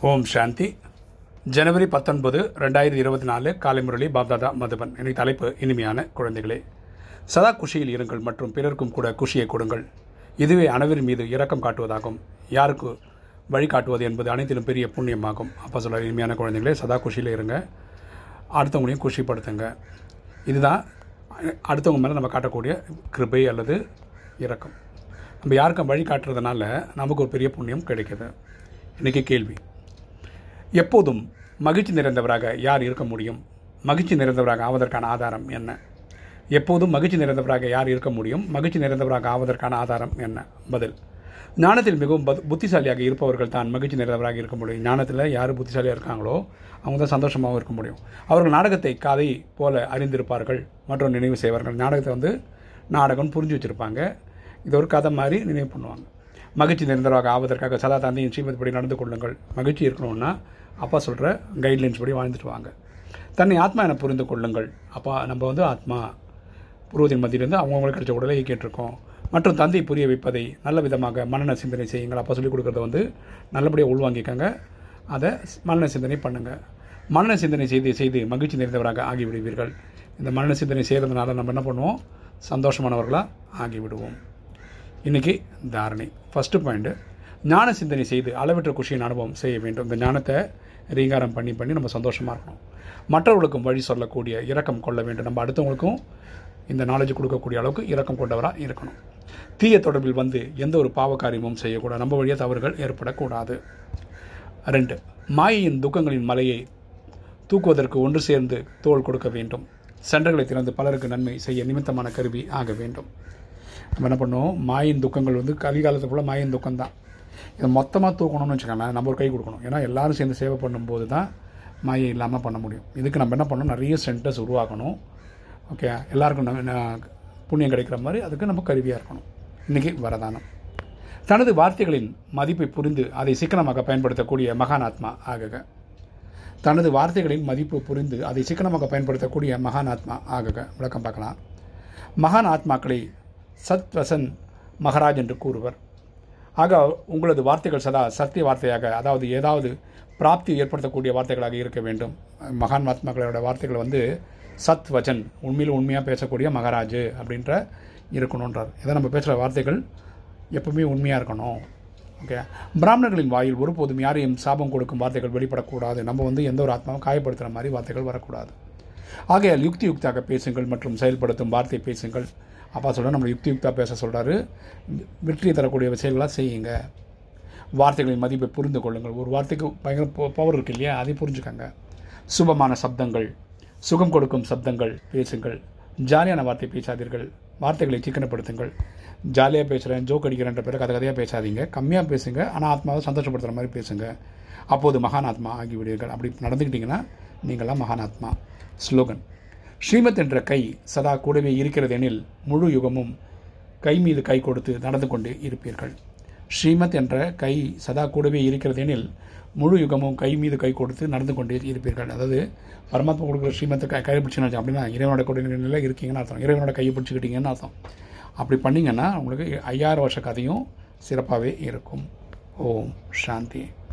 ஓம் சாந்தி. ஜனவரி பத்தொன்பது ரெண்டாயிரத்தி இருபத்தி நாலு காலை முரளி பாப்தாதா மதுபன். எனக்கு தலைப்பு இனிமையான குழந்தைகளே. சதா குஷியில் இருங்கள் மற்றும் பிறருக்கும் கூட குஷியை கொடுங்கள். இதுவே அனைவரின் மீது இரக்கம் காட்டுவதாகும். யாருக்கு வழிகாட்டுவது என்பது அனைத்திலும் பெரிய புண்ணியமாகும். அப்போ சொல்ல இனிமையான குழந்தைகளே சதா குஷியில் இருங்க. அடுத்தவங்களையும் குஷிப்படுத்துங்க. இதுதான் அடுத்தவங்க மேலே நம்ம காட்டக்கூடிய கிருபை அல்லது இரக்கம். நம்ம யாருக்கும் வழி காட்டுறதுனால நமக்கு ஒரு பெரிய புண்ணியம் கிடைக்கிது. இன்றைக்கி கேள்வி. எப்போதும் மகிழ்ச்சி நிறைந்தவராக யார் இருக்க முடியும்? மகிழ்ச்சி நிறைந்தவராக ஆவதற்கான ஆதாரம் என்ன? எப்போதும் மகிழ்ச்சி நிறைந்தவராக யார் இருக்க முடியும்? மகிழ்ச்சி நிறைந்தவராக ஆவதற்கான ஆதாரம் என்ன? பதில். ஞானத்தில் மிகவும் புத்திசாலியாக இருப்பவர்கள் தான் மகிழ்ச்சி நிறைந்தவராக இருக்க முடியும். ஞானத்தில் யார் புத்திசாலியாக இருக்காங்களோ அவங்க தான் சந்தோஷமாகவும் இருக்க முடியும். அவர்கள் நாடகத்தை கதை போல அறிந்திருப்பார்கள். மற்றும் நினைவு செய்வார்கள். நாடகத்தை வந்து நாடகம் புரிஞ்சு வச்சுருப்பாங்க. இது ஒரு கதை மாதிரி நினைவு பண்ணுவாங்க. மகிழ்ச்சி நிறைந்தவராக ஆவதற்காக சதா தந்தையின் ஸ்ரீமதி படி நடந்து கொள்ளுங்கள். மகிழ்ச்சி இருக்கணும்னா அப்பா சொல்கிற கைட்லைன்ஸ் படி வாழ்ந்துட்டு வாங்க. தன்னை ஆத்மா என புரிந்து கொள்ளுங்கள். அப்பா நம்ம வந்து ஆத்மா. புருவத்தின் மத்தியிலிருந்து அவங்கவுங்களுக்கு கிடைச்ச உடலை இயக்கிட்டுருக்கோம் மற்றும் தந்தை புரிய வைப்பதை நல்ல விதமாக மனநல சிந்தனை செய்யுங்கள். அப்பா சொல்லிக் கொடுக்குறத வந்து நல்லபடியாக உள்வாங்கிக்கங்க. அதை மனநல சிந்தனை பண்ணுங்கள் மனநல சிந்தனை செய்து செய்து மகிழ்ச்சி நிறைந்தவராக ஆகிவிடுவீர்கள். இந்த மனநல சிந்தனை செய்கிறதுனால நம்ம என்ன பண்ணுவோம்? சந்தோஷமானவர்களாக ஆகிவிடுவோம். இன்றைக்கி தாரணை. ஃபஸ்ட்டு பாயிண்ட்டு ஞான சிந்தனை செய்து அளவற்ற குஷியின் அனுபவம் செய்ய வேண்டும். இந்த ஞானத்தை ரீங்காரம் பண்ணி பண்ணி நம்ம சந்தோஷமாக இருக்கணும். மற்றவர்களுக்கும் வழி சொல்லக்கூடிய இரக்கம் கொள்ள வேண்டும். நம்ம அடுத்தவங்களுக்கும் இந்த நாலேஜ் கொடுக்கக்கூடிய அளவுக்கு இரக்கம் கொண்டவராக இருக்கணும். தீய தொடர்பில் வந்து எந்த ஒரு பாவகாரியமும் செய்யக்கூடாது. நம்ம வழியாக தவறுகள் ஏற்படக்கூடாது. ரெண்டு மாயையின் துக்கங்களின் மலையை தூக்குவதற்கு ஒன்று சேர்ந்து தோல் கொடுக்க வேண்டும். சென்டர்களை திறந்து பலருக்கு நன்மை செய்ய நிமித்தமான கருவி ஆக வேண்டும். நம்ம என்ன பண்ணுவோம்? மாயின் துக்கங்கள் வந்து கலிகாலத்து போல் மாயின் துக்கம் தான் இதை மொத்தமாக தூக்கணும்னு வச்சுக்கோங்களேன் நம்ம ஒரு கை கொடுக்கணும். ஏன்னா எல்லாரும் சேர்ந்து சேவை பண்ணும்போது தான் மாயை இல்லாமல் பண்ண முடியும். இதுக்கு நம்ம என்ன பண்ணணும்? நிறைய சென்டர்ஸ் உருவாக்கணும். ஓகே எல்லாருக்கும் நம்ம ந- புண்ணியம் கிடைக்கிற மாதிரி அதுக்கு நம்ம கருவியாக இருக்கணும். இன்றைக்கி வரதானம். தனது வார்த்தைகளின் மதிப்பை புரிந்து அதை சிக்கனமாக பயன்படுத்தக்கூடிய மகானாத்மா ஆகுக. தனது வார்த்தைகளின் மதிப்பு புரிந்து அதை சிக்கனமாக பயன்படுத்தக்கூடிய மகானாத்மா ஆகுக. விளக்கம் பார்க்கலாம். மகான் ஆத்மாக்களை சத்வசன் மகராஜ் என்று கூறுவர். ஆக உங்களது வார்த்தைகள் சதா சத்திய வார்த்தையாக அதாவது ஏதாவது பிராப்தி ஏற்படுத்தக்கூடிய வார்த்தைகளாக இருக்க வேண்டும். மகான் மகாத்மாக்களோட வார்த்தைகள் வந்து சத் வச்சன் உண்மையில் உண்மையாக பேசக்கூடிய மகாராஜ் அப்படின்ற இருக்கணுன்றார் இதை நம்ம பேசுகிற வார்த்தைகள் எப்பவுமே உண்மையாக இருக்கணும். ஓகே? பிராமணர்களின் வாயில் ஒருபோதும் யாரையும் சாபம் கொடுக்கும் வார்த்தைகள் வெளிப்படக்கூடாது. நம்ம வந்து எந்த ஒரு ஆத்மாவும் காயப்படுத்துகிற மாதிரி வார்த்தைகள் வரக்கூடாது. ஆகையால் யுக்தி யுக்தாக பேசுங்கள் மற்றும் செயல்படுத்தும் வார்த்தை பேசுங்கள். அப்பா சொல்ற நம்ம யுக்தி யுக்தாக பேச சொல்கிறாரு வெற்றியை தரக்கூடிய செயல்களாக செய்யுங்க. வார்த்தைகளின் மதிப்பை புரிந்து கொள்ளுங்கள். ஒரு வார்த்தைக்கு பயங்கர பவர் இருக்கு இல்லையா? அதை புரிஞ்சுக்கோங்க. சுபமான சப்தங்கள் சுகம் கொடுக்கும் சப்தங்கள் பேசுங்கள். ஜாலியான வார்த்தை பேசாதீர்கள். வார்த்தைகளை சிக்கனப்படுத்துங்கள். ஜாலியாக பேசுகிறேன் ஜோக் அடிக்கிறேன்ற பேர் கதை கதையாக பேசாதீங்க. கம்மியாக பேசுங்க ஆனால் ஆத்மாவை சந்தோஷப்படுத்துகிற மாதிரி பேசுங்க. அப்போது மகான் ஆத்மா ஆகிவிடுவீர்கள். அப்படி நடந்துக்கிட்டிங்கன்னா நீங்களாம் மகான் ஆத்மா. ஸ்லோகன். ஸ்ரீமத் என்ற கை சதா கூடவே இருக்கிறது எனில் முழு யுகமும் கை மீது கை கொடுத்து நடந்து கொண்டு இருப்பீர்கள். ஸ்ரீமத் என்ற கை சதா கூடவே இருக்கிறது எனில் முழு யுகமும் கை மீது கை கொடுத்து நடந்து கொண்டே இருப்பீர்கள். அதாவது பரமாத்மா கொடுக்குற ஸ்ரீமத்தை கை கை பிடிச்சுன்னு அப்படின்னா இறைவனோட கொடைநிலையில் இருக்கீங்கன்னு அர்த்தம். இறைவனோட கையை பிடிச்சிக்கிட்டீங்கன்னு அர்த்தம். அப்படி பண்ணிங்கன்னா உங்களுக்கு ஐயாயிரம் வருஷ கதையும் சிறப்பாகவே இருக்கும். ஓம் சாந்தி.